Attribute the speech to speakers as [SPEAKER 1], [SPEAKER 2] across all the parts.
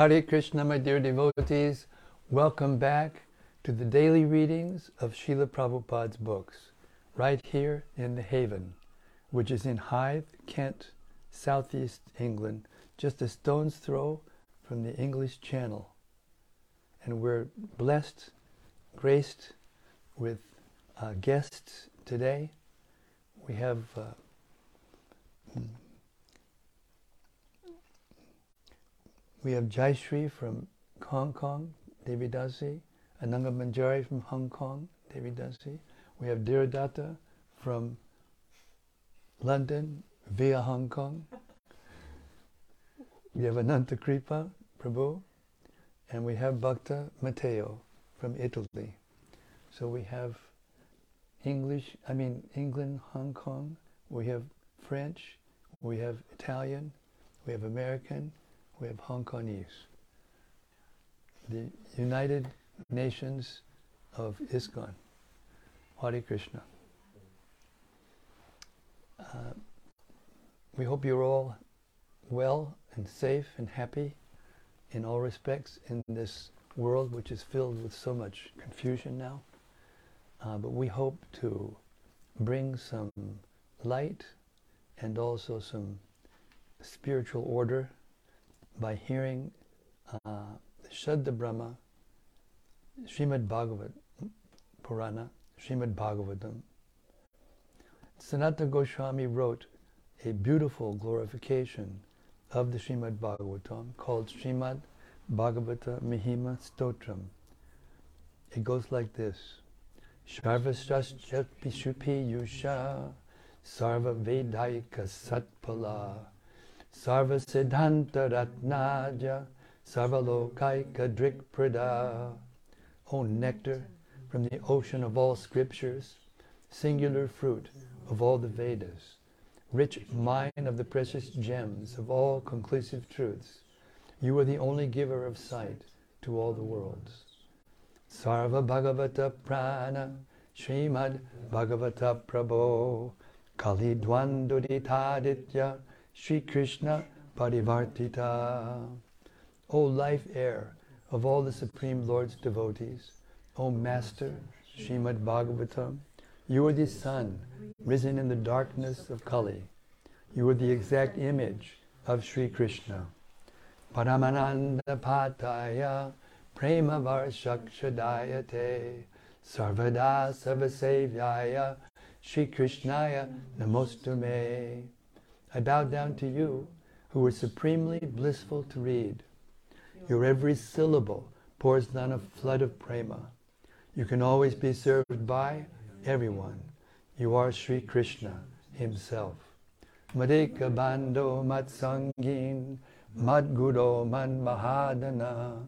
[SPEAKER 1] Hare Krishna, my dear devotees. Welcome back to the daily readings of Srila Prabhupada's books, right here in the Haven, which is in Hythe, Kent, southeast England, just a stone's throw from the English Channel. And we're blessed, graced with uh, guests today. We have uh, we have Jaishri from Hong Kong, Devi Dasi, Ananga Manjari from Hong Kong, Devi Dasi. We have Dhiradatta from London via Hong Kong. We have Ananta Kripa Prabhu, and we have Bhakta Matteo from Italy. So we have English, I mean England, Hong Kong, we have French, we have Italian, we have American, we have Hong Kongese. The United Nations of ISKCON. Hare Krishna. Uh, we hope you're all well and safe and happy in all respects in this world which is filled with so much confusion now. Uh, but we hope to bring some light and also some spiritual order by hearing uh, Shuddha Brahma, Srimad Bhagavat Purana, Srimad Bhagavatam. Sanatana Goswami wrote a beautiful glorification of the Srimad Bhagavatam called Srimad Bhagavata Mahima Stotram. It goes like this. Sharvastasya Pishupi Yusha Sarva Vedaika Satpala Sarva Siddhanta Ratnaja Sarvalokaika Drikprada O nectar from the ocean of all scriptures, singular fruit of all the Vedas, rich mine of the precious gems of all conclusive truths, you are the only giver of sight to all the worlds. Sarva Bhagavata Prana Srimad Bhagavata Prabho Kali Dvanduditaditya Sri Krishna Parivartita. O life air of all the Supreme Lord's devotees, O Master Srimad Bhagavatam, you are the sun risen in the darkness of Kali. You are the exact image of Sri Krishna. Paramananda Pataya Prema Varshakshadayate Sarvada Sarvasevyaya Sri Krishnaya Namostume. I bow down to you, who are supremely blissful to read. Your every syllable pours down a flood of prema. You can always be served by everyone. You are Sri Krishna himself. Madhika Bando Matsangin Madguro Man Mahadana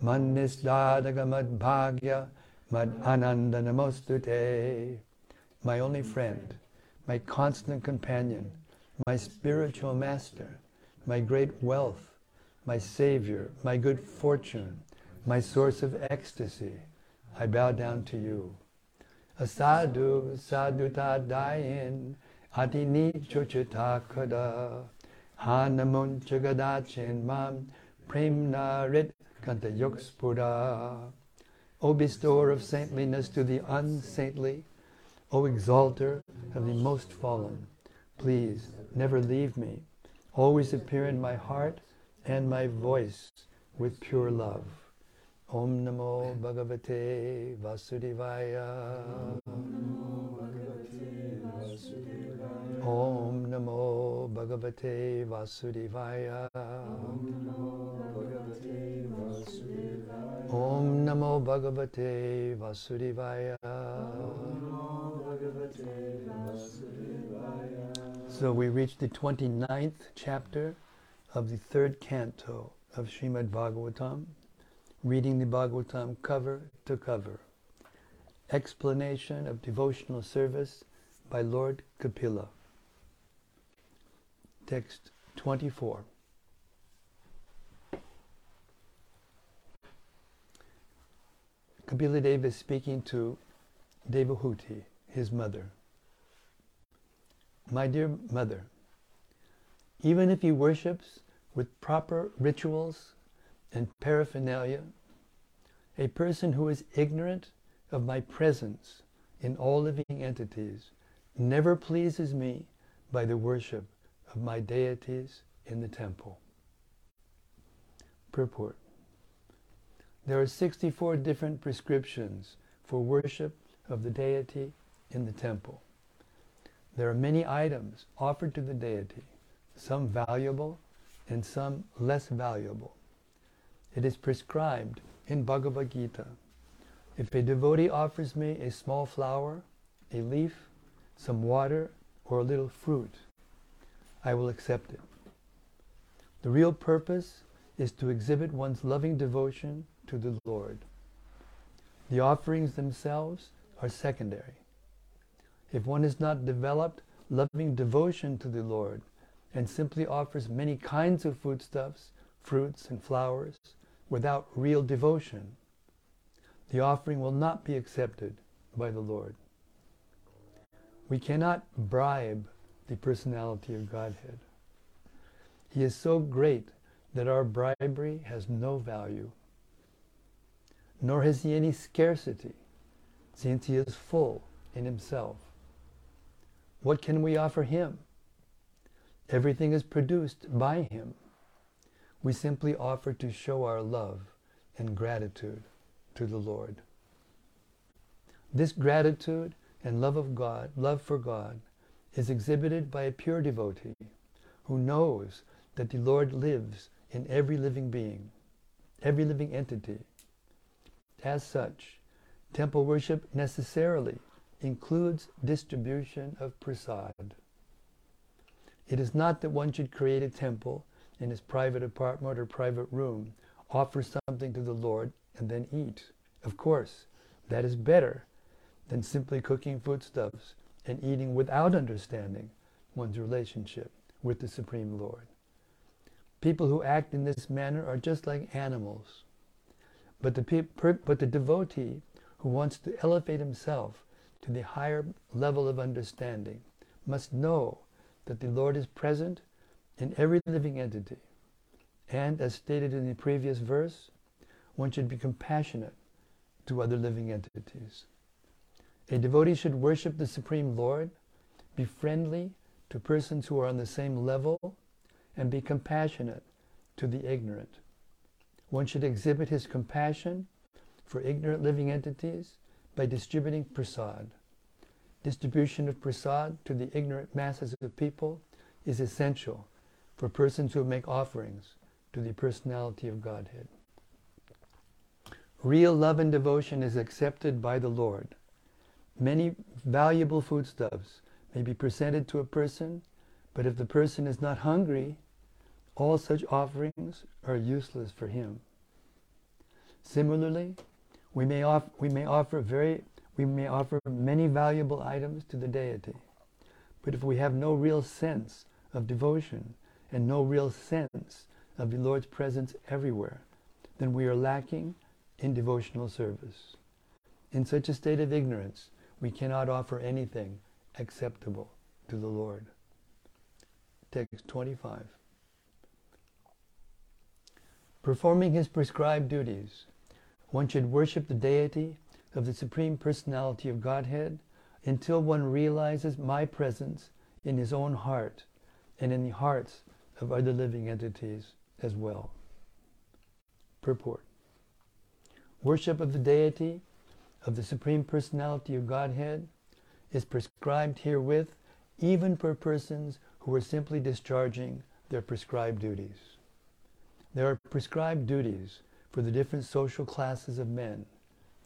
[SPEAKER 1] Man Nisdadaga Mad Bhagya Mad Ananda Namostute. My only friend, my constant companion, my spiritual master, my great wealth, my savior, my good fortune, my source of ecstasy, I bow down to you. Asadu saduta dayin adini chuchita kada hanamun chagadachin mam premna rit kanta yokspura. O bestower of saintliness to the unsaintly, O exalter of the most fallen, please never leave me. Always appear in my heart and my voice with pure love. Om Namo Bhagavate Vasudevaya. Om Namo Bhagavate Vasudevaya. Om Namo Bhagavate Vasudevaya. So we reached the 29th chapter of the third canto of Srimad Bhagavatam, reading the Bhagavatam cover to cover. Explanation of devotional service by Lord Kapila. Text 24. Kapila Deva is speaking to Devahuti, his mother. My dear mother, even if he worships with proper rituals and paraphernalia, a person who is ignorant of my presence in all living entities never pleases me by the worship of my deities in the temple. Purport. There are 64 different prescriptions for worship of the deity in the temple. There are many items offered to the deity, some valuable and some less valuable. It is prescribed in Bhagavad Gita. If a devotee offers me a small flower, a leaf, some water, or a little fruit, I will accept it. The real purpose is to exhibit one's loving devotion to the Lord. The offerings themselves are secondary. If one has not developed loving devotion to the Lord and simply offers many kinds of foodstuffs, fruits, and flowers without real devotion, the offering will not be accepted by the Lord. We cannot bribe the personality of Godhead. He is so great that our bribery has no value, nor has he any scarcity, since he is full in himself. What can we offer him? Everything is produced by him. We simply offer to show our love and gratitude to the Lord. This gratitude and love of God, love for God, is exhibited by a pure devotee who knows that the Lord lives in every living being, every living entity. As such, temple worship necessarily includes distribution of prasad. It is not that one should create a temple in his private apartment or private room, offer something to the Lord, and then eat. Of course, that is better than simply cooking foodstuffs and eating without understanding one's relationship with the Supreme Lord. People who act in this manner are just like animals. But the, pe- but the devotee who wants to elevate himself to the higher level of understanding must know that the Lord is present in every living entity. And as stated in the previous verse, one should be compassionate to other living entities. A devotee should worship the Supreme Lord, be friendly to persons who are on the same level, and be compassionate to the ignorant. One should exhibit his compassion for ignorant living entities by distributing prasad. Distribution of prasad to the ignorant masses of the people is essential for persons who make offerings to the personality of Godhead. Real love and devotion is accepted by the Lord. Many valuable foodstuffs may be presented to a person, but if the person is not hungry, all such offerings are useless for him. Similarly, we may, off, we may offer very we may offer many valuable items to the deity. But if we have no real sense of devotion and no real sense of the Lord's presence everywhere, then we are lacking in devotional service. In such a state of ignorance, we cannot offer anything acceptable to the Lord. Text 25. Performing his prescribed duties, one should worship the deity of the Supreme Personality of Godhead until one realizes my presence in his own heart and in the hearts of other living entities as well. Purport Worship of the deity of the Supreme Personality of Godhead is prescribed herewith even for persons who are simply discharging their prescribed duties. There are prescribed duties for the different social classes of men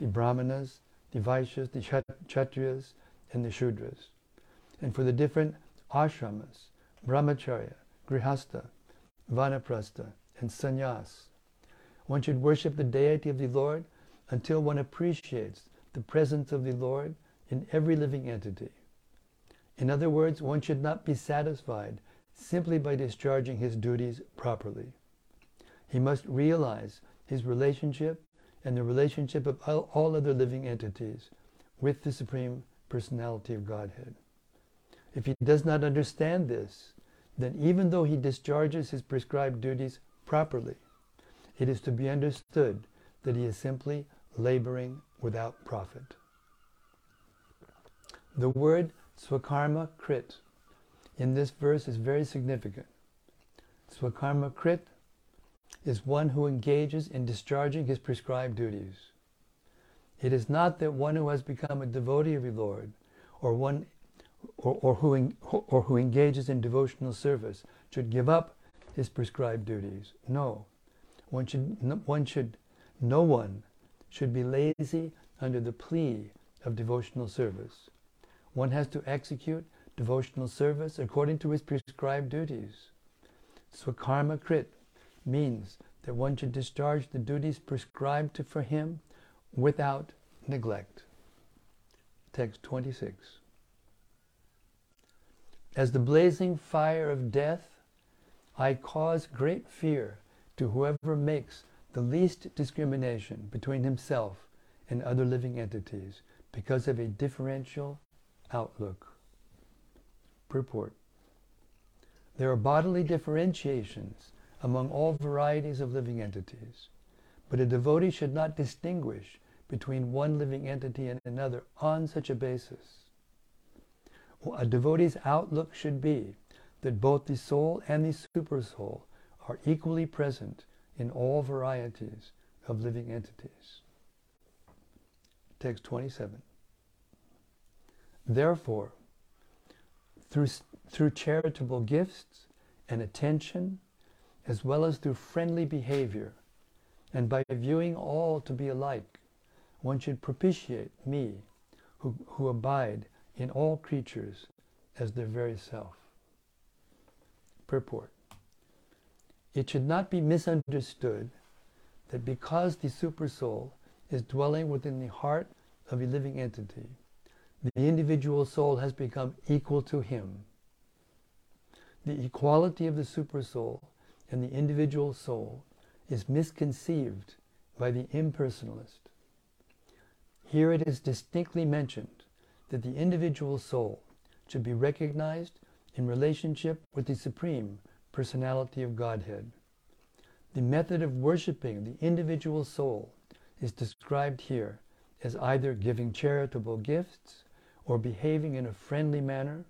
[SPEAKER 1] the Brahmanas, the Vaishyas, the Kshatriyas, and the Shudras. And for the different ashramas, brahmacharya, grihastha, vanaprastha, and sannyas. One should worship the deity of the Lord until one appreciates the presence of the Lord in every living entity. In other words, one should not be satisfied simply by discharging his duties properly. He must realize his relationship and the relationship of all other living entities with the Supreme Personality of Godhead. If he does not understand this, then even though he discharges his prescribed duties properly, it is to be understood that he is simply laboring without profit. The word swakarma krit in this verse is very significant. Swakarma krit is one who engages in discharging his prescribed duties. It is not that one who has become a devotee of the Lord or one or, or, who, or who engages in devotional service should give up his prescribed duties. No. One should, one should, no one should be lazy under the plea of devotional service. One has to execute devotional service according to his prescribed duties. Swakarma krit means that one should discharge the duties prescribed to, for him without neglect. Text 26. As the blazing fire of death, I cause great fear to whoever makes the least discrimination between himself and other living entities because of a differential outlook. Purport. There are bodily differentiations among all varieties of living entities, but a devotee should not distinguish between one living entity and another on such a basis. A devotee's outlook should be that both the soul and the supersoul are equally present in all varieties of living entities. Text 27. Therefore, through, through charitable gifts and attention, as well as through friendly behavior, and by viewing all to be alike, one should propitiate me, who, who abide in all creatures as their very self. Purport. It should not be misunderstood that because the Supersoul is dwelling within the heart of a living entity, the individual soul has become equal to him. The equality of the supersoul and the individual soul is misconceived by the impersonalist. Here it is distinctly mentioned that the individual soul should be recognized in relationship with the Supreme Personality of Godhead. The method of worshiping the individual soul is described here as either giving charitable gifts or behaving in a friendly manner,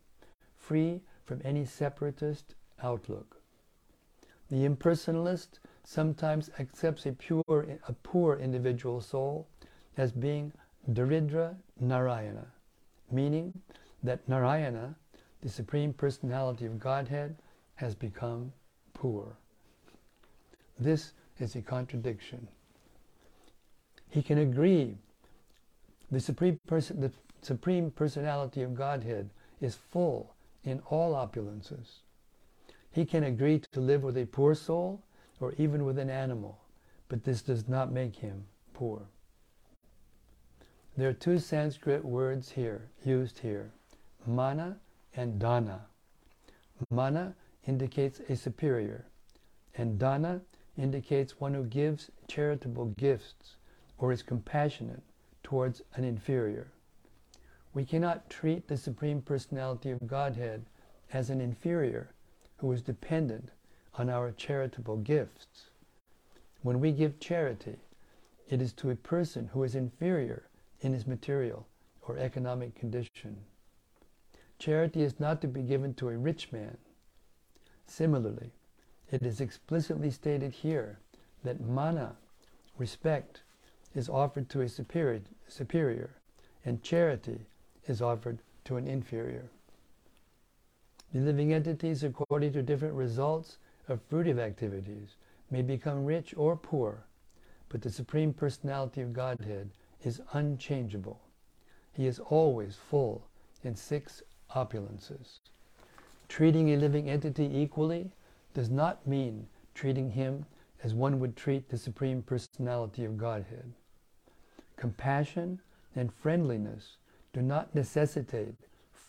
[SPEAKER 1] free from any separatist outlook. The impersonalist sometimes accepts a pure, a poor individual soul as being Daridra Narayana, meaning that Narayana, the Supreme Personality of Godhead, has become poor. This is a contradiction. He can agree the Supreme Person, the Supreme Personality of Godhead is full in all opulences. He can agree to live with a poor soul or even with an animal, but this does not make him poor. There are two Sanskrit words here, used here, mana and dana. Mana indicates a superior, and dana indicates one who gives charitable gifts or is compassionate towards an inferior. We cannot treat the Supreme Personality of Godhead as an inferior who is dependent on our charitable gifts. When we give charity, it is to a person who is inferior in his material or economic condition. Charity is not to be given to a rich man. Similarly, it is explicitly stated here that mana, respect, is offered to a superior, superior and charity is offered to an inferior. The living entities, according to different results of fruitive activities, may become rich or poor, but the Supreme Personality of Godhead is unchangeable. He is always full in six opulences. Treating a living entity equally does not mean treating him as one would treat the Supreme Personality of Godhead. Compassion and friendliness do not necessitate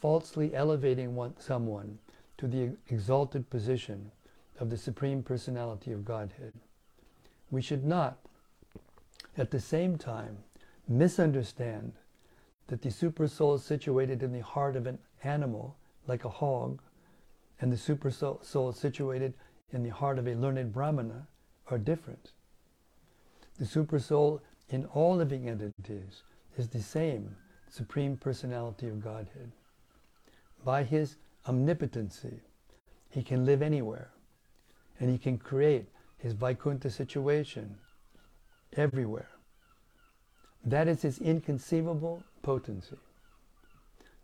[SPEAKER 1] falsely elevating one, someone to the exalted position of the Supreme Personality of Godhead. We should not, at the same time, misunderstand that the supersoul situated in the heart of an animal, like a hog, and the supersoul situated in the heart of a learned Brahmana are different. The Supersoul in all living entities is the same Supreme Personality of Godhead. By His omnipotency, He can live anywhere, and He can create His Vaikuntha situation everywhere. That is His inconceivable potency.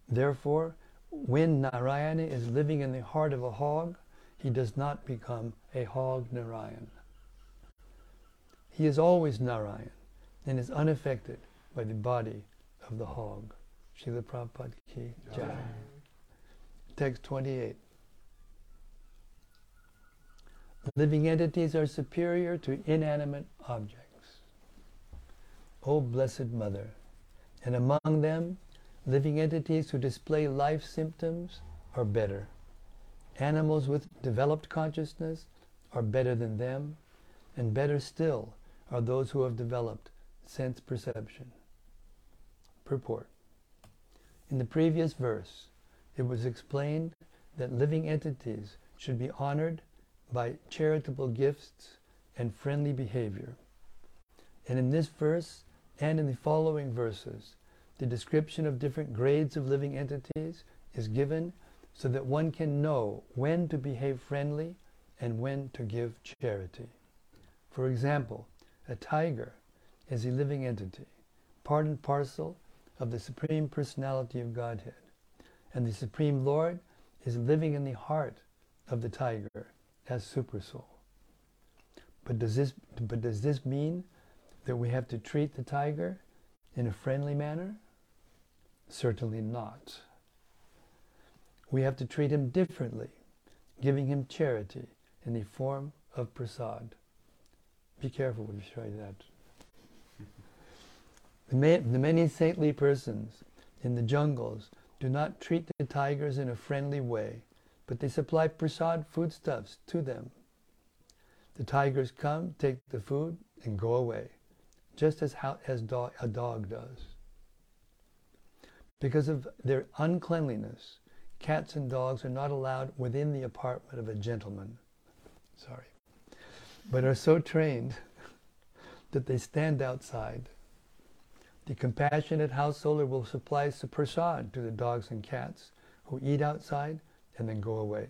[SPEAKER 1] Therefore, when Narayana is living in the heart of a hog, he does not become a hog Narayan. He is always Narayan and is unaffected by the body of the hog. Srila Prabhupada ki jai. Text 28. Living entities are superior to inanimate objects. O Blessed Mother, and among them, living entities who display life symptoms are better. Animals with developed consciousness are better than them, and better still are those who have developed sense perception. Purport. In the previous verse, it was explained that living entities should be honored by charitable gifts and friendly behavior. And in this verse and in the following verses, the description of different grades of living entities is given so that one can know when to behave friendly and when to give charity. For example, a tiger is a living entity, part and parcel of the Supreme Personality of Godhead. And the Supreme Lord is living in the heart of the tiger as Supersoul. But does this, but does this mean that we have to treat the tiger in a friendly manner? Certainly not we have to treat him differently, giving him charity in the form of prasad. Be careful when you try that. The, the many saintly persons in the jungles do not treat the tigers in a friendly way, but they supply prasad foodstuffs to them. The tigers come, take the food, and go away, just as, how, as a dog does. Because of their uncleanliness, Cats and dogs are not allowed within the apartment of a gentleman. Sorry. But are so trained that they stand outside. The compassionate householder will supply prasad to the dogs and cats who eat outside and then go away.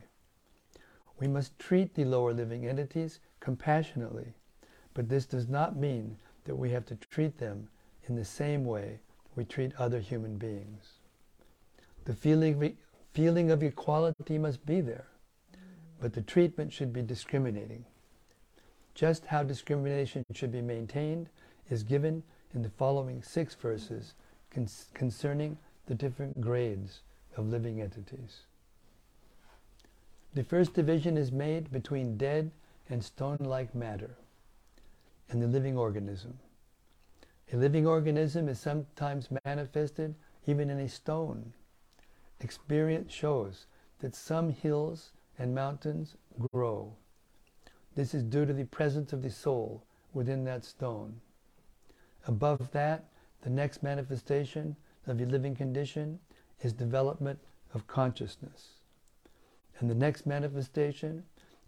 [SPEAKER 1] We must treat the lower living entities compassionately, but this does not mean that we have to treat them in the same way we treat other human beings. The feeling feeling of equality must be there, but the treatment should be discriminating. Just how discrimination should be maintained is given in the following six verses concerning the different grades of living entities. The first division is made between dead and stone like matter and the living organism. A living organism is sometimes manifested even in a stone Experience shows that some hills and mountains grow. This is due to the presence of the soul within that stone. Above that, the next manifestation of a living condition is development of consciousness. And the next manifestation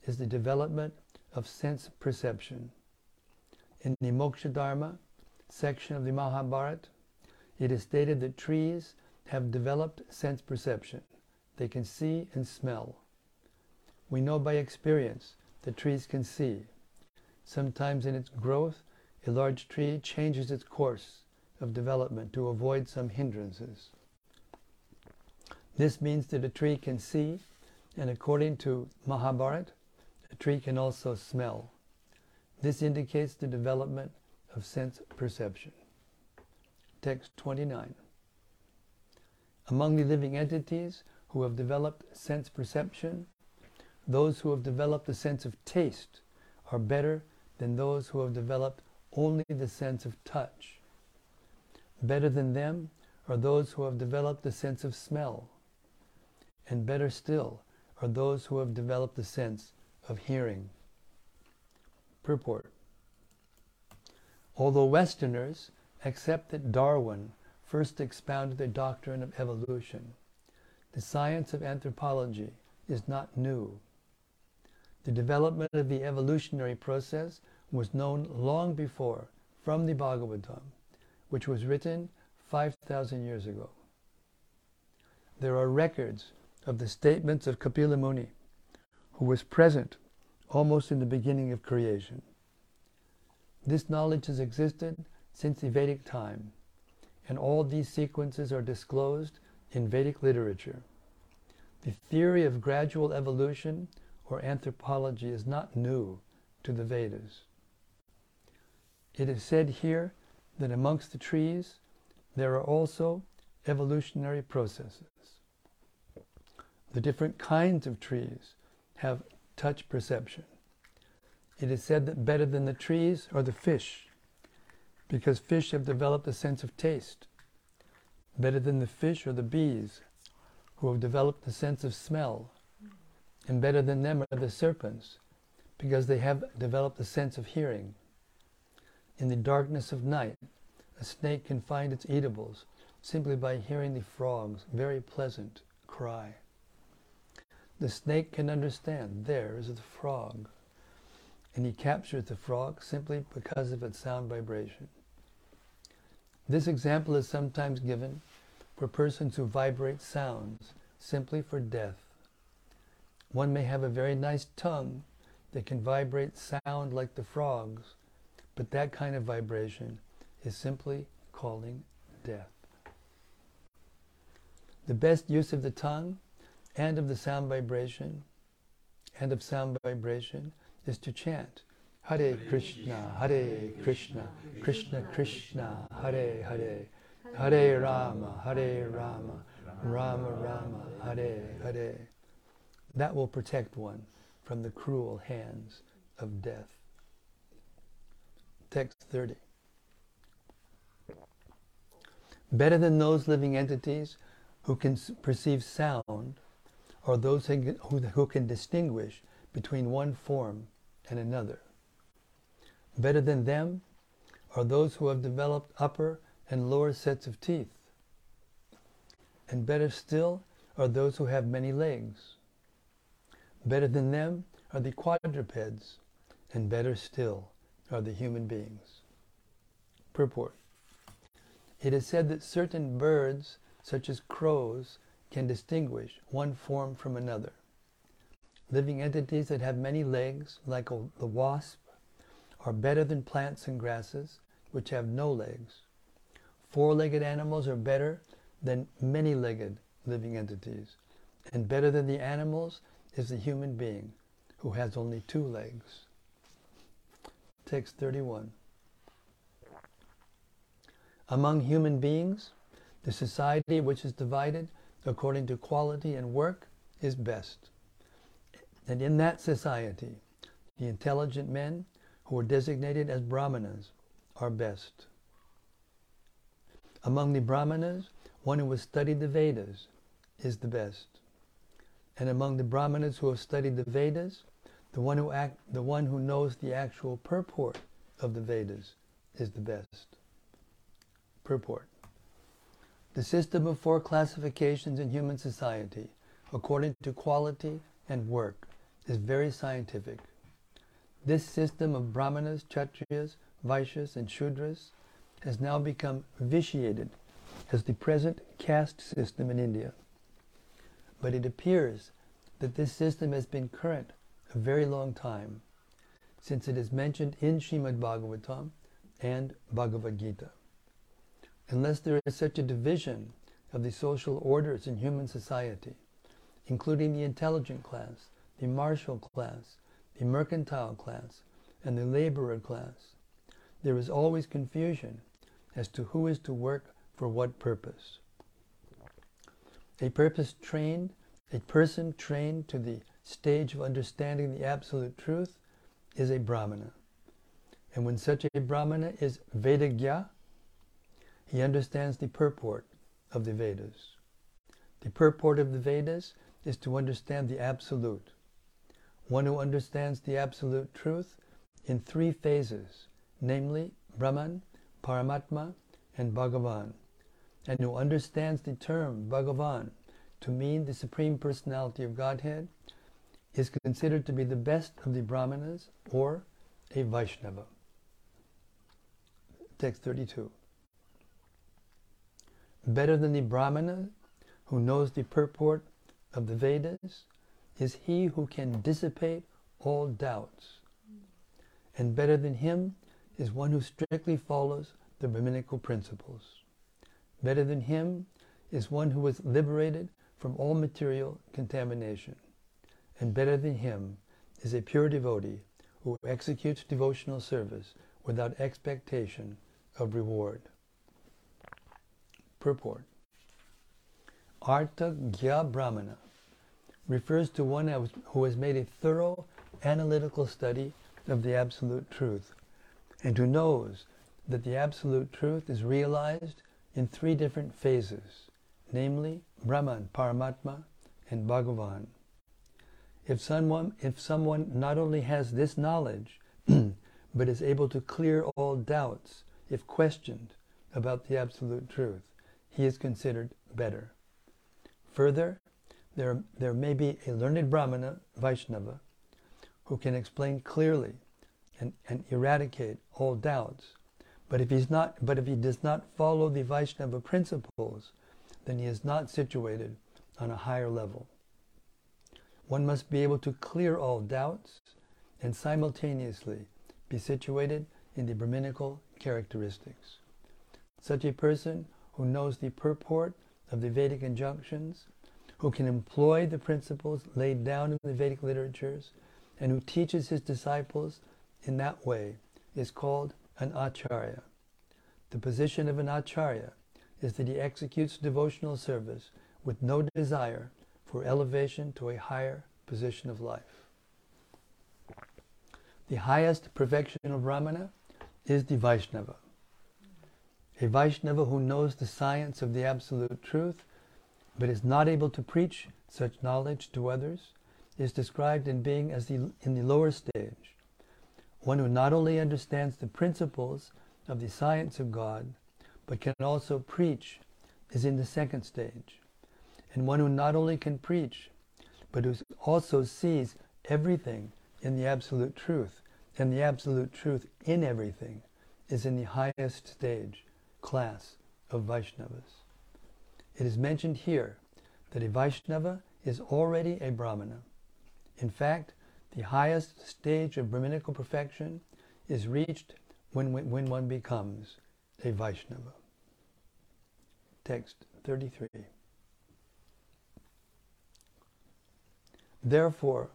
[SPEAKER 1] is the development of sense perception. In the Moksha Dharma section of the Mahabharata, it is stated that trees have developed sense perception. They can see and smell. We know by experience that trees can see. Sometimes in its growth, a large tree changes its course of development to avoid some hindrances. This means that a tree can see, and according to Mahabharata, a tree can also smell. This indicates the development of sense perception. Text 29. Among the living entities who have developed sense perception, those who have developed the sense of taste are better than those who have developed only the sense of touch. Better than them are those who have developed the sense of smell. And better still are those who have developed the sense of hearing. Purport Although Westerners accept that Darwin first expounded the doctrine of evolution. The science of anthropology is not new. The development of the evolutionary process was known long before from the Bhagavatam, which was written 5,000 years ago. There are records of the statements of Kapila Muni, who was present almost in the beginning of creation. This knowledge has existed since the Vedic time, and all these sequences are disclosed in Vedic literature. The theory of gradual evolution or anthropology is not new to the Vedas. It is said here that amongst the trees there are also evolutionary processes. The different kinds of trees have touch perception. It is said that better than the trees are the fish, because fish have developed a sense of taste. Better than the fish are the bees, who have developed a sense of smell. And better than them are the serpents, because they have developed a sense of hearing. In the darkness of night, a snake can find its eatables simply by hearing the frog's very pleasant cry. The snake can understand there is the frog, and he captures the frog simply because of its sound vibration. This example is sometimes given for persons who vibrate sounds simply for death. One may have a very nice tongue that can vibrate sound like the frogs, but that kind of vibration is simply calling death. The best use of the tongue and of the sound vibration and of sound vibration is to chant Hare Krishna, Hare Krishna, Krishna Krishna, Hare Hare, Hare Rama, Hare Rama, Rama Rama, Hare Hare. That will protect one from the cruel hands of death. Text 30. Better than those living entities who can perceive sound are those who, who can distinguish between one form and another. Better than them are those who have developed upper and lower sets of teeth. And better still are those who have many legs. Better than them are the quadrupeds, and better still are the human beings. Purport It is said that certain birds, such as crows, can distinguish one form from another. Living entities that have many legs, like the wasp, are better than plants and grasses, which have no legs. Four legged animals are better than many legged living entities, and better than the animals is the human being, who has only two legs. Text 31. Among human beings, the society which is divided according to quality and work is best. And in that society, the intelligent men who are designated as brahmanas are best. Among the brahmanas, one who has studied the Vedas is the best. And among the brahmanas who have studied the Vedas, the one who act, the one who knows the actual purport of the Vedas is the best. Purport. The system of four classifications in human society, according to quality and work, is very scientific. This system of brahmanas, kshatriyas, vaishyas, and shudras has now become vitiated as the present caste system in India. But it appears that this system has been current a very long time, since it is mentioned in Srimad Bhagavatam and Bhagavad Gita. Unless there is such a division of the social orders in human society, including the intelligent class, the martial class, the mercantile class, and the laborer class, there is always confusion as to who is to work for what purpose. A purpose trained, a person trained to the stage of understanding the absolute truth is a brahmana. And when such a brahmana is Vedagya, he understands the purport of the Vedas. The purport of the Vedas is to understand the Absolute. One who understands the Absolute Truth in three phases, namely Brahman, Paramatma, and Bhagavan, and who understands the term Bhagavan to mean the Supreme Personality of Godhead, is considered to be the best of the Brahmanas or a Vaishnava. Text 32. Better than the Brahmana who knows the purport of the Vedas is he who can dissipate all doubts. And better than him is one who strictly follows the Brahminical principles. Better than him is one who is liberated from all material contamination. And better than him is a pure devotee who executes devotional service without expectation of reward. Purport Artha Gya Brahmana refers to one who has made a thorough analytical study of the Absolute Truth and who knows that the Absolute Truth is realized in three different phases, namely Brahman, Paramatma, and Bhagavan. If someone, if someone not only has this knowledge, but is able to clear all doubts, if questioned, about the Absolute Truth, he is considered better. Further, there, there may be a learned Brahmana, Vaishnava, who can explain clearly and, and eradicate all doubts. But if, he's not, but if he does not follow the Vaishnava principles, then he is not situated on a higher level. One must be able to clear all doubts and simultaneously be situated in the Brahminical characteristics. Such a person who knows the purport of the Vedic injunctions, who can employ the principles laid down in the Vedic literatures, and who teaches his disciples in that way, is called an acharya. The position of an acharya is that he executes devotional service with no desire for elevation to a higher position of life. The highest perfection of Brahmana is the Vaishnava. A Vaishnava who knows the science of the Absolute Truth but is not able to preach such knowledge to others is described in being as the, in the lower stage. One who not only understands the principles of the science of God, but can also preach is in the second stage. And one who not only can preach, but who also sees everything in the absolute truth, and the absolute truth in everything, is in the highest stage, class of Vaishnavas. It is mentioned here that a Vaishnava is already a Brahmana. In fact, the highest stage of Brahminical perfection is reached when, when one becomes a Vaishnava. Text 33. Therefore,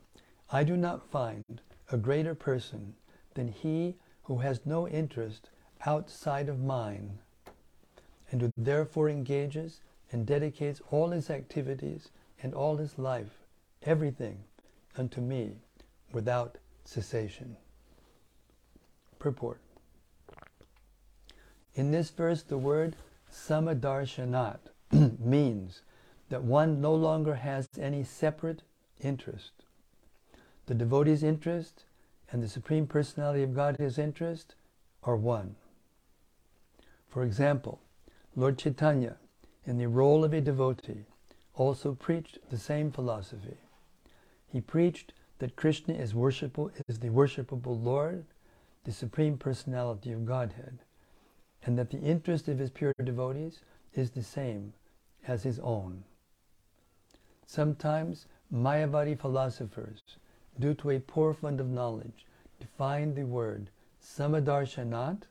[SPEAKER 1] I do not find a greater person than he who has no interest outside of mine, and who therefore engages and dedicates all his activities and all his life, everything, unto me without cessation. Purport In this verse, the word samadarshanat means that one no longer has any separate interest. The devotee's interest and the Supreme Personality of God's interest are one. For example, Lord Chaitanya, in the role of a devotee, also preached the same philosophy. He preached that Krishna is worshipable, is the worshipable Lord, the Supreme Personality of Godhead, and that the interest of his pure devotees is the same as his own. Sometimes Mayavadi philosophers, due to a poor fund of knowledge, define the word samadarshanat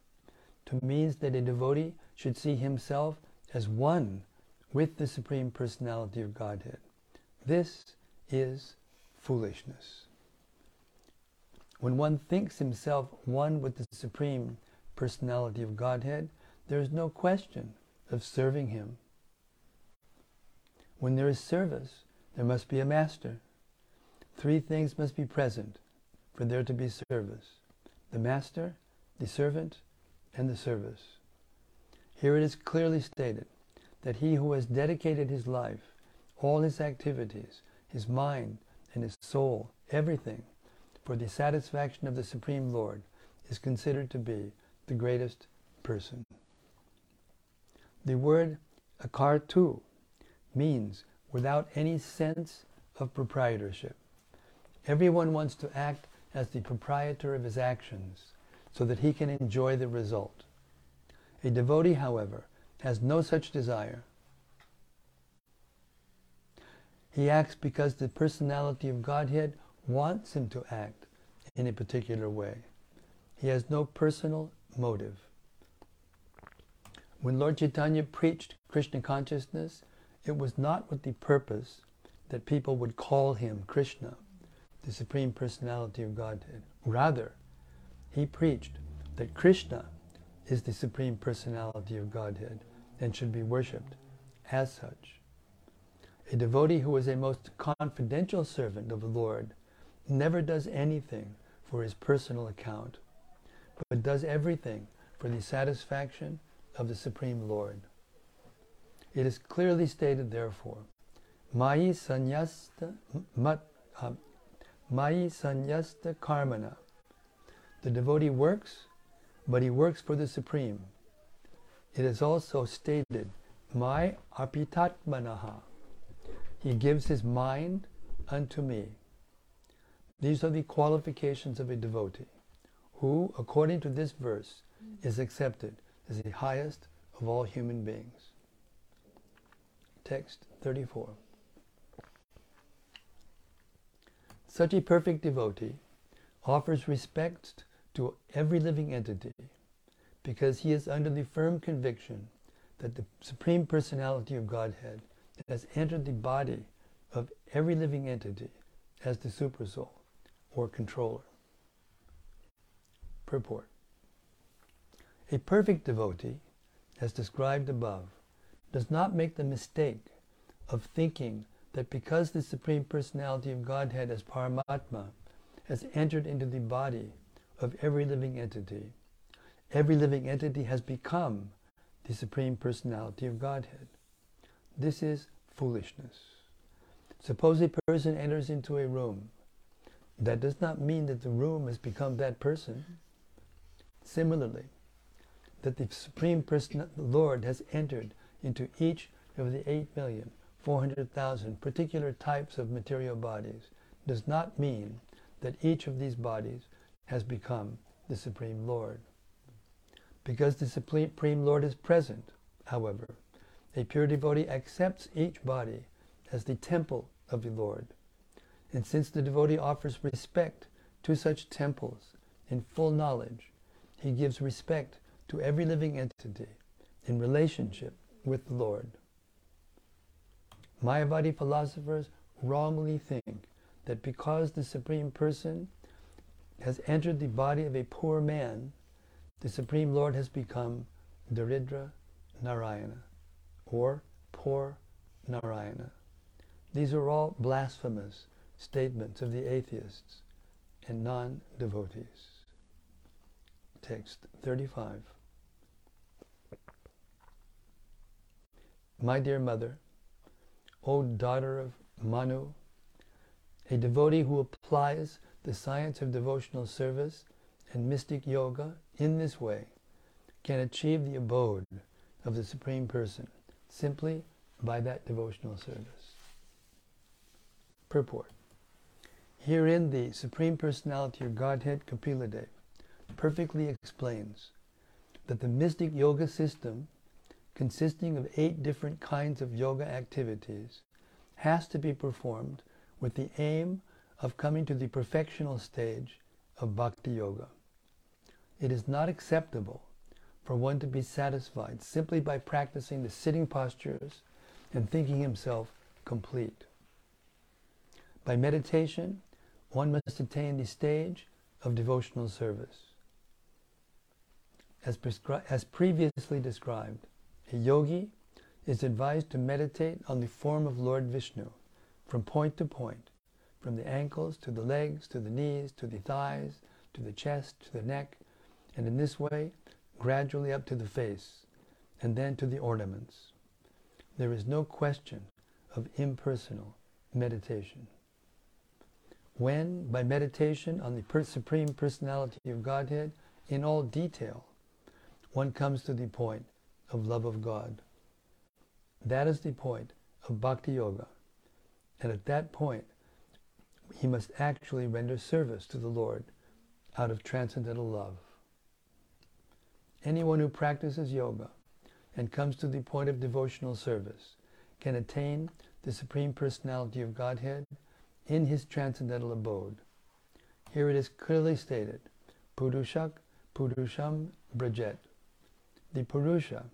[SPEAKER 1] to mean that a devotee should see himself as one with the Supreme Personality of Godhead. This is foolishness. When one thinks himself one with the Supreme Personality of Godhead, there is no question of serving Him. When there is service, there must be a master. Three things must be present for there to be service the master, the servant, and the service. Here it is clearly stated that he who has dedicated his life, all his activities, his mind, and his soul, everything, for the satisfaction of the Supreme Lord, is considered to be the greatest person. The word akartu means without any sense of proprietorship. Everyone wants to act as the proprietor of his actions so that he can enjoy the result. A devotee, however, has no such desire. He acts because the personality of Godhead wants him to act in a particular way. He has no personal motive. When Lord Chaitanya preached Krishna consciousness, it was not with the purpose that people would call him Krishna, the Supreme Personality of Godhead. Rather, he preached that Krishna is the Supreme Personality of Godhead and should be worshipped as such. A devotee who is a most confidential servant of the Lord never does anything for his personal account, but does everything for the satisfaction of the Supreme Lord. It is clearly stated, therefore, Mayi sanyasta, mat, uh, Mayi sanyasta karmana. The devotee works, but he works for the Supreme. It is also stated, My apitatmanaha. He gives his mind unto me. These are the qualifications of a devotee, who, according to this verse, is accepted as the highest of all human beings. Text 34. Such a perfect devotee offers respect to every living entity because he is under the firm conviction that the Supreme Personality of Godhead has entered the body of every living entity as the supersoul or controller. Purport A perfect devotee, as described above, does not make the mistake of thinking that because the Supreme Personality of Godhead as Paramatma has entered into the body of every living entity, every living entity has become the Supreme Personality of Godhead. This is foolishness. Suppose a person enters into a room. That does not mean that the room has become that person. Similarly, that the Supreme Person, the Lord, has entered into each of the 8,400,000 particular types of material bodies does not mean that each of these bodies has become the Supreme Lord. Because the Supreme Lord is present, however, a pure devotee accepts each body as the temple of the Lord. And since the devotee offers respect to such temples in full knowledge, he gives respect to every living entity in relationship with the Lord. Mayavadi philosophers wrongly think that because the Supreme Person has entered the body of a poor man, the Supreme Lord has become Daridra Narayana, or poor Narayana. These are all blasphemous statements of the atheists and non devotees. Text 35. My dear mother, O daughter of Manu, a devotee who applies the science of devotional service and mystic yoga in this way can achieve the abode of the Supreme Person simply by that devotional service. Purport Herein the Supreme Personality of Godhead Kapila Dev perfectly explains that the mystic yoga system consisting of eight different kinds of yoga activities, has to be performed with the aim of coming to the perfectional stage of bhakti yoga. It is not acceptable for one to be satisfied simply by practicing the sitting postures and thinking himself complete. By meditation, one must attain the stage of devotional service. As, prescri- as previously described, a yogi is advised to meditate on the form of Lord Vishnu from point to point, from the ankles to the legs to the knees to the thighs to the chest to the neck, and in this way gradually up to the face and then to the ornaments. There is no question of impersonal meditation. When, by meditation on the Supreme Personality of Godhead in all detail, one comes to the point of love of God. That is the point of Bhakti Yoga. And at that point, he must actually render service to the Lord out of transcendental love. anyone who practices yoga and comes to the point of devotional service can attain the Supreme Personality of Godhead in his transcendental abode. Here it is clearly stated, Purushak Purusham Brajet. The Purusha,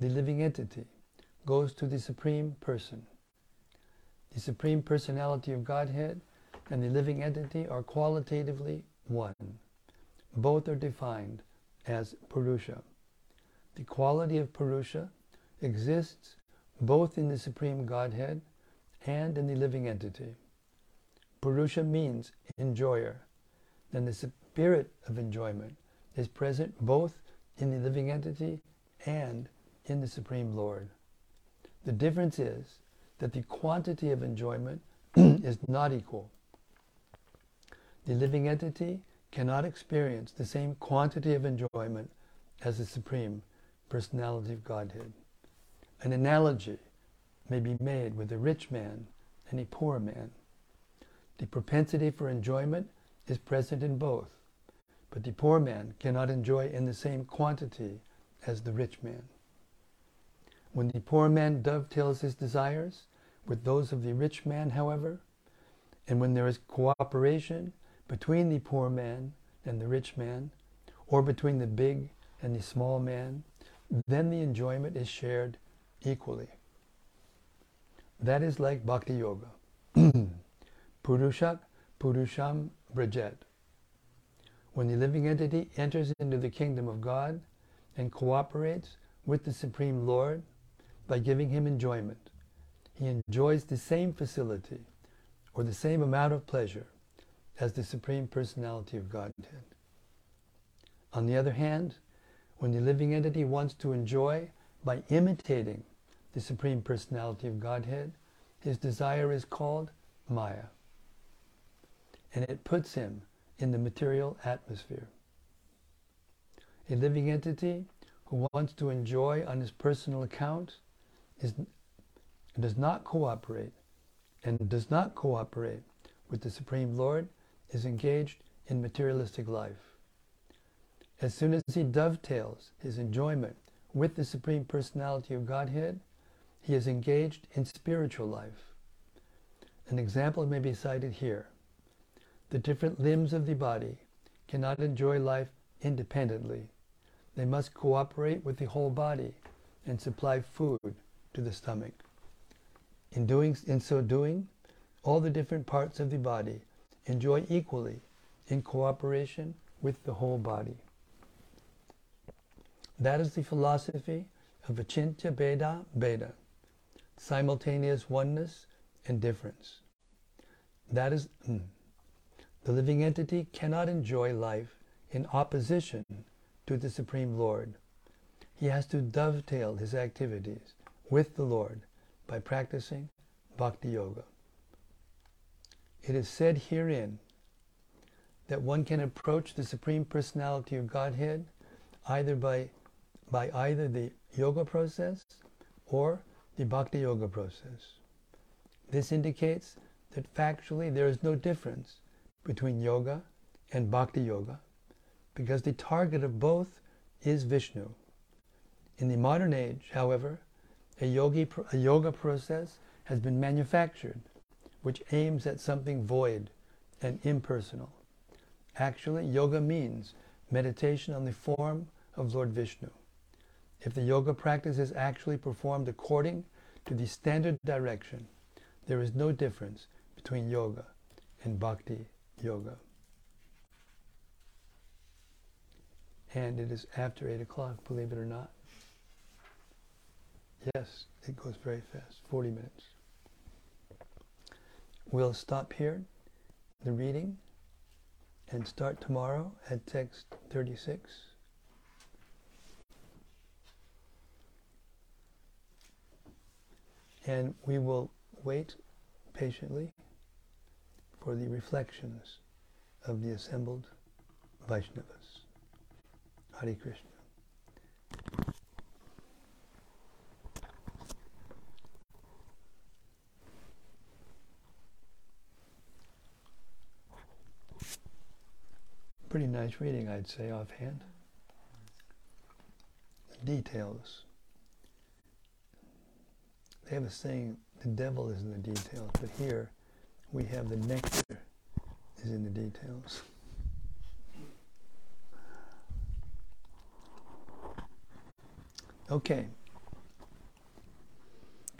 [SPEAKER 1] the living entity, goes to the Supreme Person. The Supreme Personality of Godhead and the living entity are qualitatively one. Both are defined as Purusha. The quality of Purusha exists both in the Supreme Godhead and in the living entity. Purusha means enjoyer, and the spirit of enjoyment is present both in the living entity and in the Supreme Lord. The difference is that the quantity of enjoyment is not equal. The living entity cannot experience the same quantity of enjoyment as the Supreme Personality of Godhead. An analogy may be made with a rich man and a poor man. The propensity for enjoyment is present in both, but the poor man cannot enjoy in the same quantity as the rich man. When the poor man dovetails his desires with those of the rich man, however, and when there is cooperation between the poor man and the rich man, or between the big and the small man, then the enjoyment is shared equally. That is like Bhakti Yoga. Purushak Purusham Brajet. When the living entity enters into the kingdom of God and cooperates with the Supreme Lord by giving him enjoyment, he enjoys the same facility or the same amount of pleasure as the Supreme Personality of Godhead. On the other hand, when the living entity wants to enjoy by imitating the Supreme Personality of Godhead, his desire is called Maya. And it puts him in the material atmosphere. A living entity who wants to enjoy on his personal account is, does not cooperate and does not cooperate with the Supreme Lord is engaged in materialistic life. As soon as he dovetails his enjoyment with the Supreme Personality of Godhead, he is engaged in spiritual life. An example may be cited here. The different limbs of the body cannot enjoy life independently. They must cooperate with the whole body and supply food to the stomach. In, doing, in so doing, all the different parts of the body enjoy equally in cooperation with the whole body. That is the philosophy of Achintya Bheda Bheda simultaneous oneness and difference. That is, mm, the living entity cannot enjoy life in opposition to the Supreme Lord. He has to dovetail his activities with the Lord by practicing Bhakti Yoga. It is said herein that one can approach the Supreme Personality of Godhead either by, by either the yoga process or the Bhakti Yoga process. This indicates that factually there is no difference between yoga and Bhakti Yoga because the target of both is Vishnu. In the modern age, however, a, yogi, a yoga process has been manufactured which aims at something void and impersonal. Actually, yoga means meditation on the form of Lord Vishnu. If the yoga practice is actually performed according to the standard direction, there is no difference between yoga and bhakti yoga. And it is after 8 o'clock, believe it or not. Yes, it goes very fast, 40 minutes. We'll stop here, the reading, and start tomorrow at text 36. And we will wait patiently for the reflections of the assembled Vaishnavas. Hare Krishna. Pretty nice reading, I'd say, offhand. The details. They have a saying, the devil is in the details, but here we have the nectar is in the details. Okay.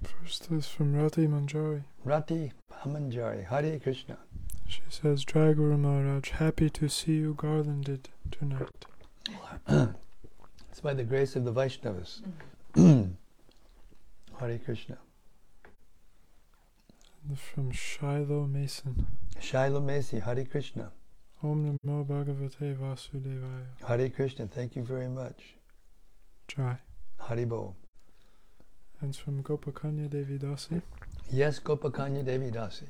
[SPEAKER 2] First is from Rati Manjari.
[SPEAKER 1] Rati Manjari, Hare Krishna.
[SPEAKER 2] She says, Jai Guru Maharaj, happy to see you garlanded tonight.
[SPEAKER 1] it's by the grace of the Vaishnavas. Mm. Hare Krishna.
[SPEAKER 2] From Shiloh Mason.
[SPEAKER 1] Shiloh Macy, Hare Krishna.
[SPEAKER 2] Om Namo Bhagavate Vasudevaya.
[SPEAKER 1] Hare Krishna, thank you very much.
[SPEAKER 2] Jai.
[SPEAKER 1] Haribo.
[SPEAKER 2] And from Gopakanya Devi Dasi.
[SPEAKER 1] Yes, Gopakanya Devi Dasi.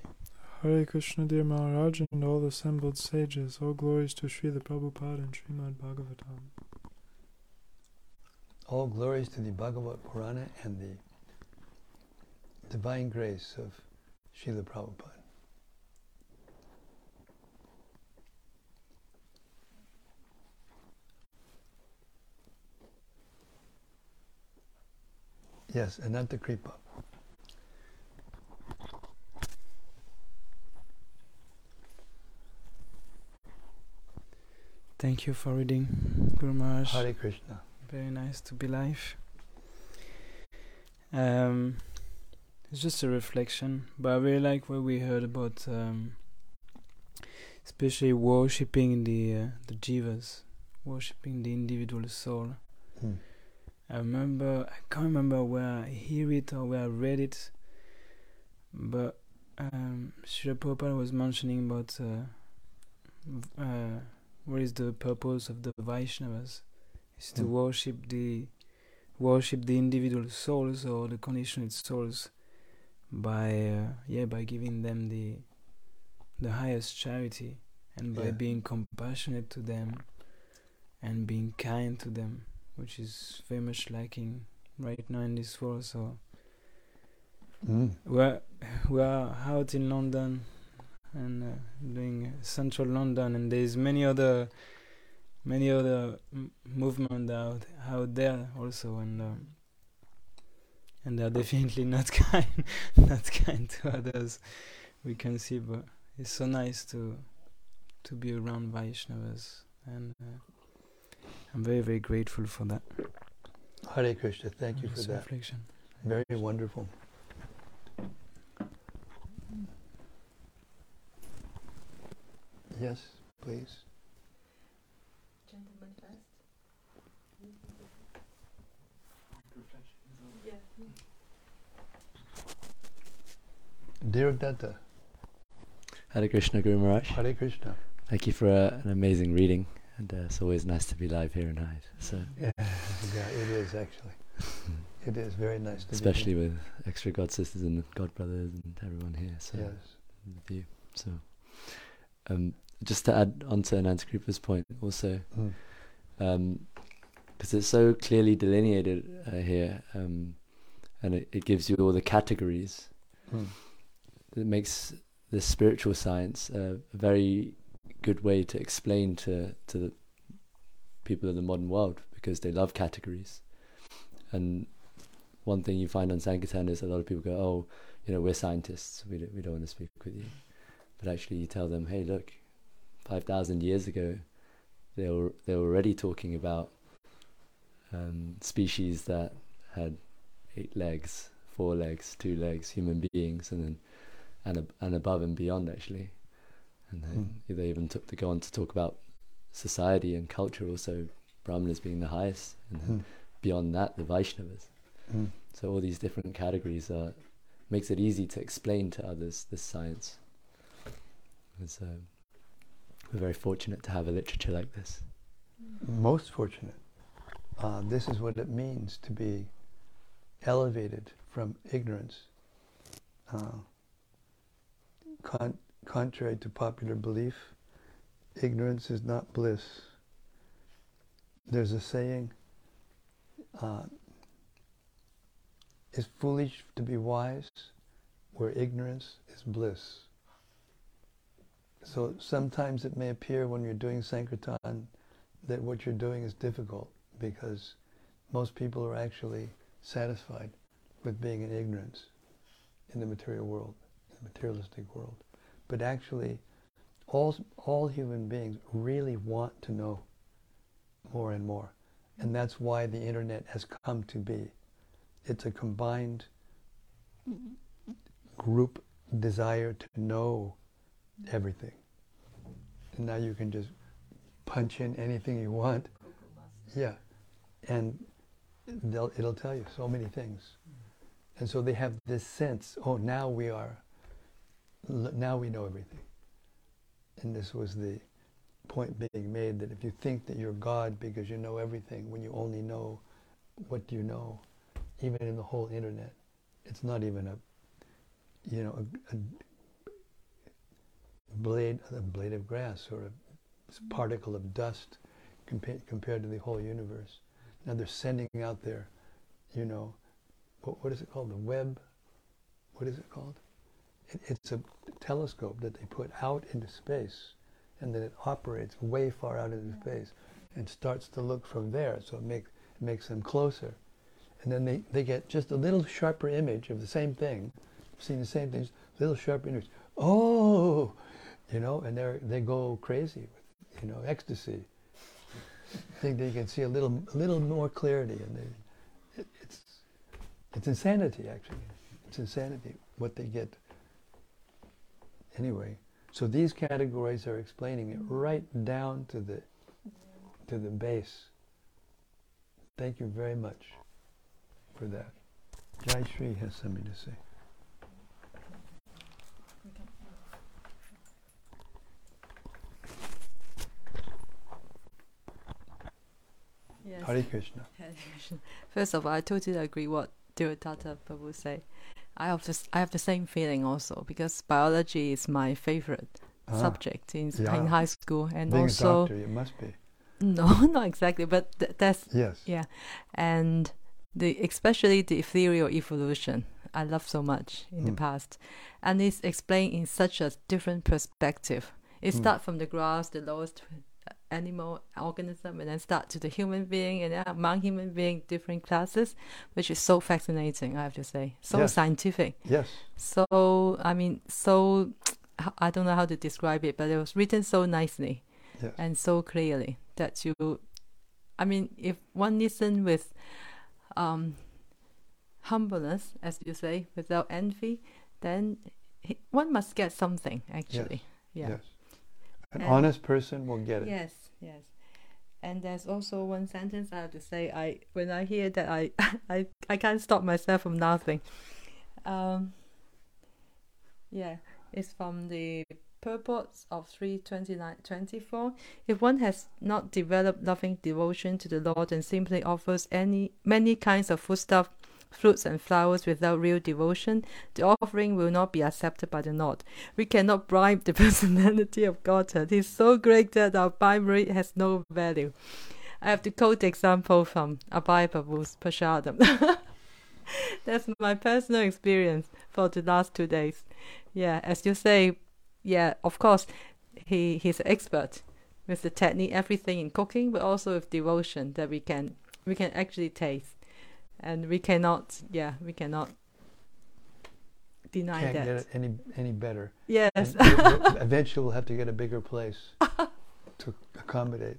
[SPEAKER 2] Hare Krishna, dear Maharaj, and all assembled sages, all glories to Srila Prabhupada and Srimad Bhagavatam.
[SPEAKER 1] All glories to the Bhagavad Purana and the divine grace of Srila Prabhupada. Yes, Ananta Kripa.
[SPEAKER 3] Thank you for reading, Guru Maharaj.
[SPEAKER 1] Hare Krishna.
[SPEAKER 3] Very nice to be live. Um, it's just a reflection, but I really like what we heard about, um, especially worshipping the uh, the jivas, worshipping the individual soul.
[SPEAKER 1] Hmm.
[SPEAKER 3] I remember, I can't remember where I hear it or where I read it, but um, Srila Prabhupada was mentioning about uh, uh, what is the purpose of the Vaishnavas? Is to
[SPEAKER 1] Hmm.
[SPEAKER 3] worship the worship the individual souls or the conditioned souls by uh, yeah by giving them the the highest charity and by
[SPEAKER 1] Yeah.
[SPEAKER 3] being compassionate to them and being kind to them which is very much lacking right now in this world so
[SPEAKER 1] Mm.
[SPEAKER 3] we're we're out in London and uh, doing central London and there's many other many other m- movement out out there also and um, and they're definitely not kind not kind to others we can see but it's so nice to to be around Vaishnavas and uh, I'm very very grateful for that
[SPEAKER 1] Hare Krishna, thank you for that.
[SPEAKER 3] reflection
[SPEAKER 1] Very wonderful. Yes, please.
[SPEAKER 4] Gentleman first.
[SPEAKER 1] Devadatta,
[SPEAKER 5] Hare Krishna Guru Maharaj.
[SPEAKER 1] Hare Krishna.
[SPEAKER 5] Thank you for uh, an amazing reading, and uh, it's always nice to be live here in Hyde. So,
[SPEAKER 1] Yeah, yeah, it is actually. It is very nice to be.
[SPEAKER 5] especially
[SPEAKER 1] be
[SPEAKER 5] with extra god sisters and god brothers and everyone here. So,
[SPEAKER 1] here.
[SPEAKER 5] with you. So, um, just to add on to Anantakripa's point, also,
[SPEAKER 1] Yes. Mm.
[SPEAKER 5] because it's so clearly delineated uh, here, um, and it, it gives you all the categories.
[SPEAKER 1] Mm.
[SPEAKER 5] It makes the spiritual science a very good way to explain to to the people of the modern world because they love categories. And one thing you find on Sankirtan is a lot of people go, "Oh, you know, we're scientists. We don't, we don't want to speak with you." But actually, you tell them, "Hey, look, five thousand years ago, they were they were already talking about um, species that had eight legs, four legs, two legs, human beings, and then and and above and beyond actually, and then they even took to go on to talk about society and culture also, Brahmanas being the highest, and then
[SPEAKER 1] Mm.
[SPEAKER 5] beyond that the Vaishnavas.
[SPEAKER 1] Mm.
[SPEAKER 5] So all these different categories uh, makes it easy to explain to others this science. And so we're very fortunate to have a literature like this.
[SPEAKER 1] Most fortunate. Uh, this is what it means to be elevated from ignorance. Uh, con- contrary to popular belief, ignorance is not bliss. There's a saying, uh, it's foolish to be wise where ignorance is bliss. So sometimes it may appear when you're doing Sankirtan that what you're doing is difficult because most people are actually satisfied with being in ignorance in the material world, the materialistic world. But actually, all, all human beings really want to know more and more. And that's why the internet has come to be. It's a combined group desire to know everything. And now you can just punch in anything you want. Yeah. And it'll tell you so many things. And so they have this sense, oh, now we are, now we know everything. And this was the point being made that if you think that you're God because you know everything, when you only know what you know, even in the whole internet, it's not even a, you know, a, a blade, a blade of grass or a particle of dust compa- compared to the whole universe. Now they're sending out there, you know, what, what is it called? The web? What is it called? It, it's a telescope that they put out into space and then it operates way far out into space and starts to look from there. So it, make, it makes them closer. And then they, they get just a little sharper image of the same thing, seeing the same things, little sharper image. Oh, you know, and they they go crazy with, you know, ecstasy. think they can see a little, a little more clarity, and they, it, it's, it's insanity actually. It's insanity what they get. Anyway, so these categories are explaining it right down to the, to the base. Thank you very much for that. Jai Shri has something to say.
[SPEAKER 4] Yes.
[SPEAKER 1] Hare Krishna.
[SPEAKER 4] Hare Krishna. First of all, I totally agree what Devadatta Prabhu say. I have this, I have the same feeling also because biology is my favorite
[SPEAKER 1] Ah,
[SPEAKER 4] subject in,
[SPEAKER 1] yeah.
[SPEAKER 4] in high school, and
[SPEAKER 1] Being a
[SPEAKER 4] also
[SPEAKER 1] doctor, you must be.
[SPEAKER 4] no, not exactly, but th- that's
[SPEAKER 1] Yes.
[SPEAKER 4] yeah, and the especially the ethereal evolution. I love so much in the
[SPEAKER 1] Mm.
[SPEAKER 4] past, and it's explained in such a different perspective. It
[SPEAKER 1] Mm.
[SPEAKER 4] starts from the grass, the lowest animal organism, and then start to the human being, and then among human being, different classes, which is so fascinating. I have to say, so
[SPEAKER 1] Yes.
[SPEAKER 4] scientific.
[SPEAKER 1] Yes.
[SPEAKER 4] So I mean, so I don't know how to describe it, but it was written so nicely
[SPEAKER 1] Yes.
[SPEAKER 4] and so clearly that you i mean if one listen with um humbleness as you say without envy then one must get something actually yeah
[SPEAKER 1] Yes. An
[SPEAKER 4] And-
[SPEAKER 1] honest person will get it.
[SPEAKER 4] yes yes. And there's also one sentence i have to say i when i hear that i i, I can't stop myself from laughing. Um yeah it's from the purports of 32924 if one has not developed loving devotion to the lord and simply offers any many kinds of foodstuff fruits and flowers without real devotion the offering will not be accepted by the lord. We cannot bribe the personality of godhead he's so great that our bribery has no value. I have to quote the example from Abhay Prabhu's prashadam that's my personal experience for the last two days. Yeah as you say yeah, of course, he he's an expert with the technique, everything in cooking, but also with devotion that we can we can actually taste, and we cannot yeah we cannot deny
[SPEAKER 1] Can't
[SPEAKER 4] that.
[SPEAKER 1] get it any any better.
[SPEAKER 4] Yes,
[SPEAKER 1] And we'll- we'll- eventually, we'll have to get a bigger place to accommodate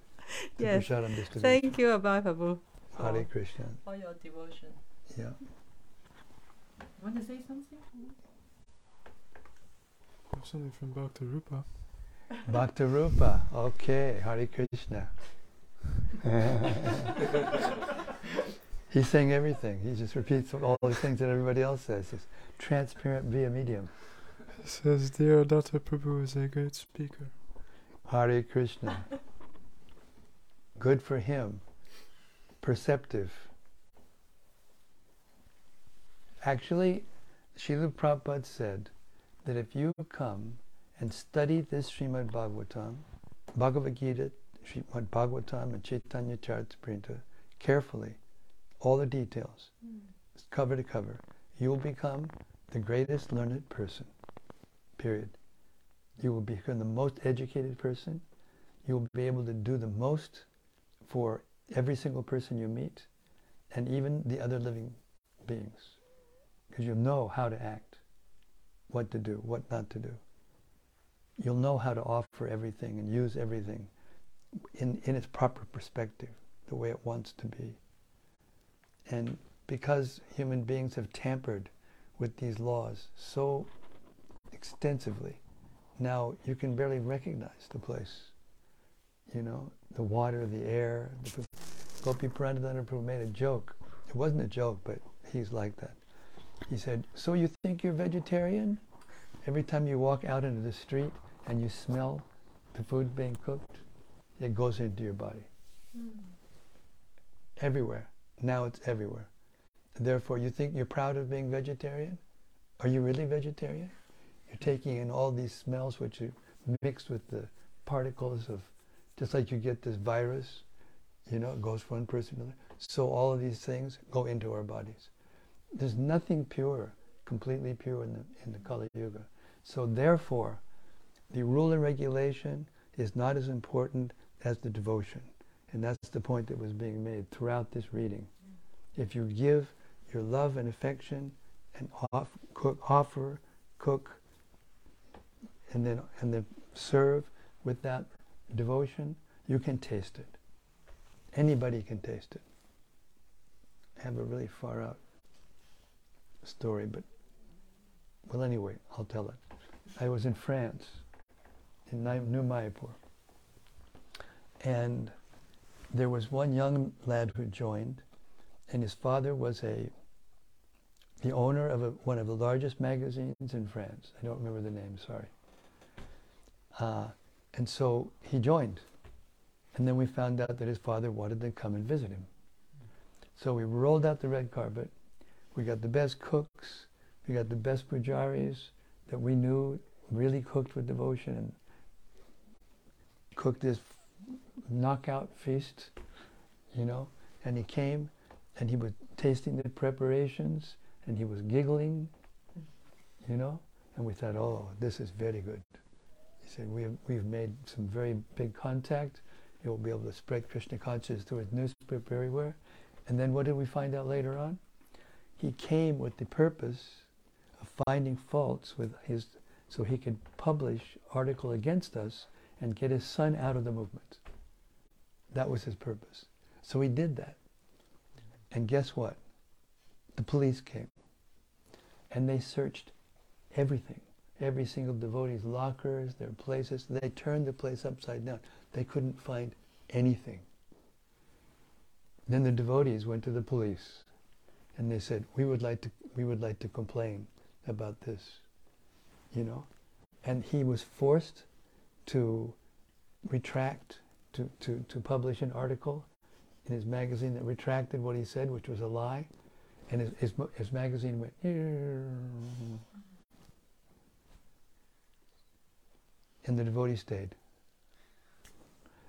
[SPEAKER 1] the
[SPEAKER 4] yes.
[SPEAKER 1] prasadam distribution.
[SPEAKER 4] Thank you, Abhay Prabhu,
[SPEAKER 1] Hare Krishna.
[SPEAKER 4] for your devotion.
[SPEAKER 1] Yeah.
[SPEAKER 4] Want to say something?
[SPEAKER 2] Something from Bhakti Rupa.
[SPEAKER 1] Bhakti Rupa. Okay. Hare Krishna. He's saying everything. He just repeats all the things that everybody else says. He's transparent via medium.
[SPEAKER 2] It says, Devadatta Prabhu is a great speaker.
[SPEAKER 1] Hare Krishna. Good for him. Perceptive. Actually, Srila Prabhupada said that if you come and study this Srimad Bhagavatam, Bhagavad Gita, Srimad Bhagavatam, and Chaitanya Charitamrita carefully, all the details, mm. cover to cover, you will become the greatest learned person. Period. You will become the most educated person. You will be able to do the most for every single person you meet. and even the other living beings. Because you'll know how to act, what to do, what not to do. You'll know how to offer everything and use everything in, in its proper perspective, the way it wants to be. And because human beings have tampered with these laws so extensively, now you can barely recognize the place. You know, the water, the air. The, Gopiparanadhana made a joke. It wasn't a joke, but he's like that. He said, So you think you're vegetarian? Every time you walk out into the street and you smell the food being cooked, it goes into your body. Mm. Everywhere. Now it's everywhere. Therefore, you think you're proud of being vegetarian? Are you really vegetarian? You're taking in all these smells which are mixed with the particles of, just like you get this virus, you know, it goes from one person to another. So all of these things go into our bodies. There's nothing pure, completely pure in the, in the Kali Yuga. So therefore, the rule and regulation is not as important as the devotion. And that's the point that was being made throughout this reading. If you give your love and affection and off, cook, offer, cook, and then and then serve with that devotion, you can taste it. Anybody can taste it. I have a really far out story, but well, anyway, I'll tell it. I was in France, in New Mayapur, and there was one young lad who joined, and his father was a the owner of a, one of the largest magazines in France. I don't remember the name, sorry. Uh, and so he joined. And then we found out that his father wanted to come and visit him. So we rolled out the red carpet. We got the best cooks. We got the best pujaris that we knew really cooked with devotion and cooked this knockout feast, you know. And he came and he was tasting the preparations and he was giggling, you know. And we thought, oh, this is very good. He said, we have, we've made some very big contact. You'll be able to spread Krishna consciousness through his newspaper everywhere. And then what did we find out later on? He came with the purpose of finding faults with his, so he could publish article against us and get his son out of the movement. That was his purpose. So he did that. And guess what? The police came. And they searched everything every single devotee's lockers, their places. They turned the place upside down. They couldn't find anything. Then the devotees went to the police and they said, we would like to, we would like to complain about this, you know. And he was forced to retract, to, to, to publish an article in his magazine that retracted what he said, which was a lie. And his, his, his magazine went, and the devotee stayed.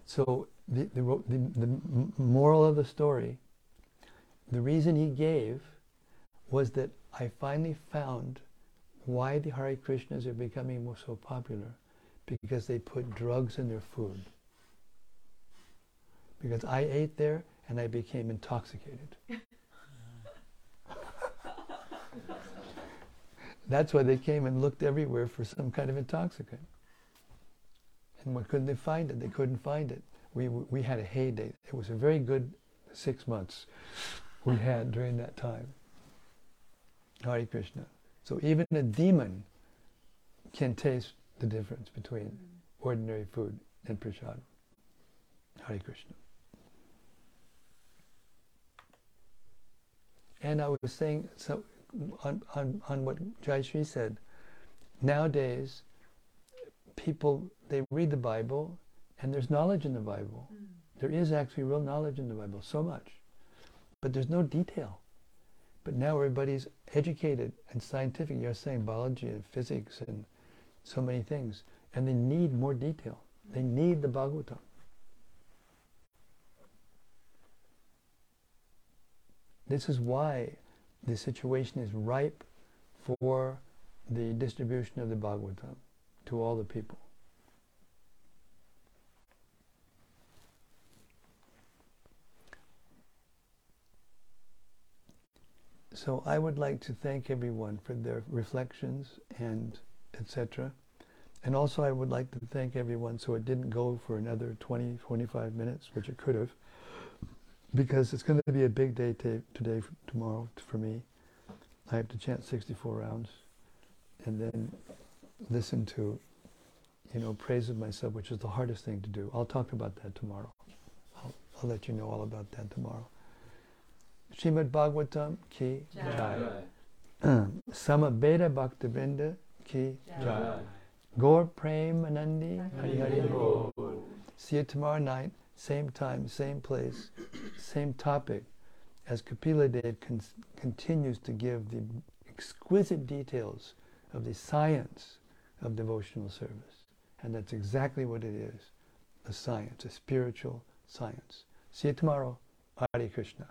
[SPEAKER 1] So the, the, the, the moral of the story, the reason he gave was that I finally found why the Hare Krishnas are becoming so popular because they put drugs in their food. Because I ate there and I became intoxicated. That's why they came and looked everywhere for some kind of intoxicant. And what couldn't they find it? They couldn't find it. We, we had a heyday. It was a very good six months we had during that time. Hare Krishna. So even a demon can taste the difference between ordinary food and prasad. Hare Krishna. And I was saying so on, on, on what Jai Shri said, nowadays people they read the Bible and there's knowledge in the Bible. Mm. There is actually real knowledge in the Bible, so much. But there's no detail. But now everybody's educated and scientific. You're saying biology and physics and so many things. And they need more detail. They need the Bhagavatam. This is why the situation is ripe for the distribution of the Bhagavatam to all the people. so I would like to thank everyone for their reflections and etc. And also I would like to thank everyone so it didn't go for another 20, 25 minutes, which it could have, because it's going to be a big day ta- today, f- tomorrow for me. I have to chant 64 rounds and then listen to, you know, praise of myself, which is the hardest thing to do. I'll talk about that tomorrow. I'll, I'll let you know all about that tomorrow. Srimad Bhagavatam ki jai. Sama Beda Bhaktivinoda ki jai. Gaur Prem Anandi Hari Hari Bol. See you tomorrow night, same time, same place, same topic, as Kapila Dev con- continues to give the exquisite details of the science of devotional service. And that's exactly what it is a science, a spiritual science. See you tomorrow. Hare Krishna.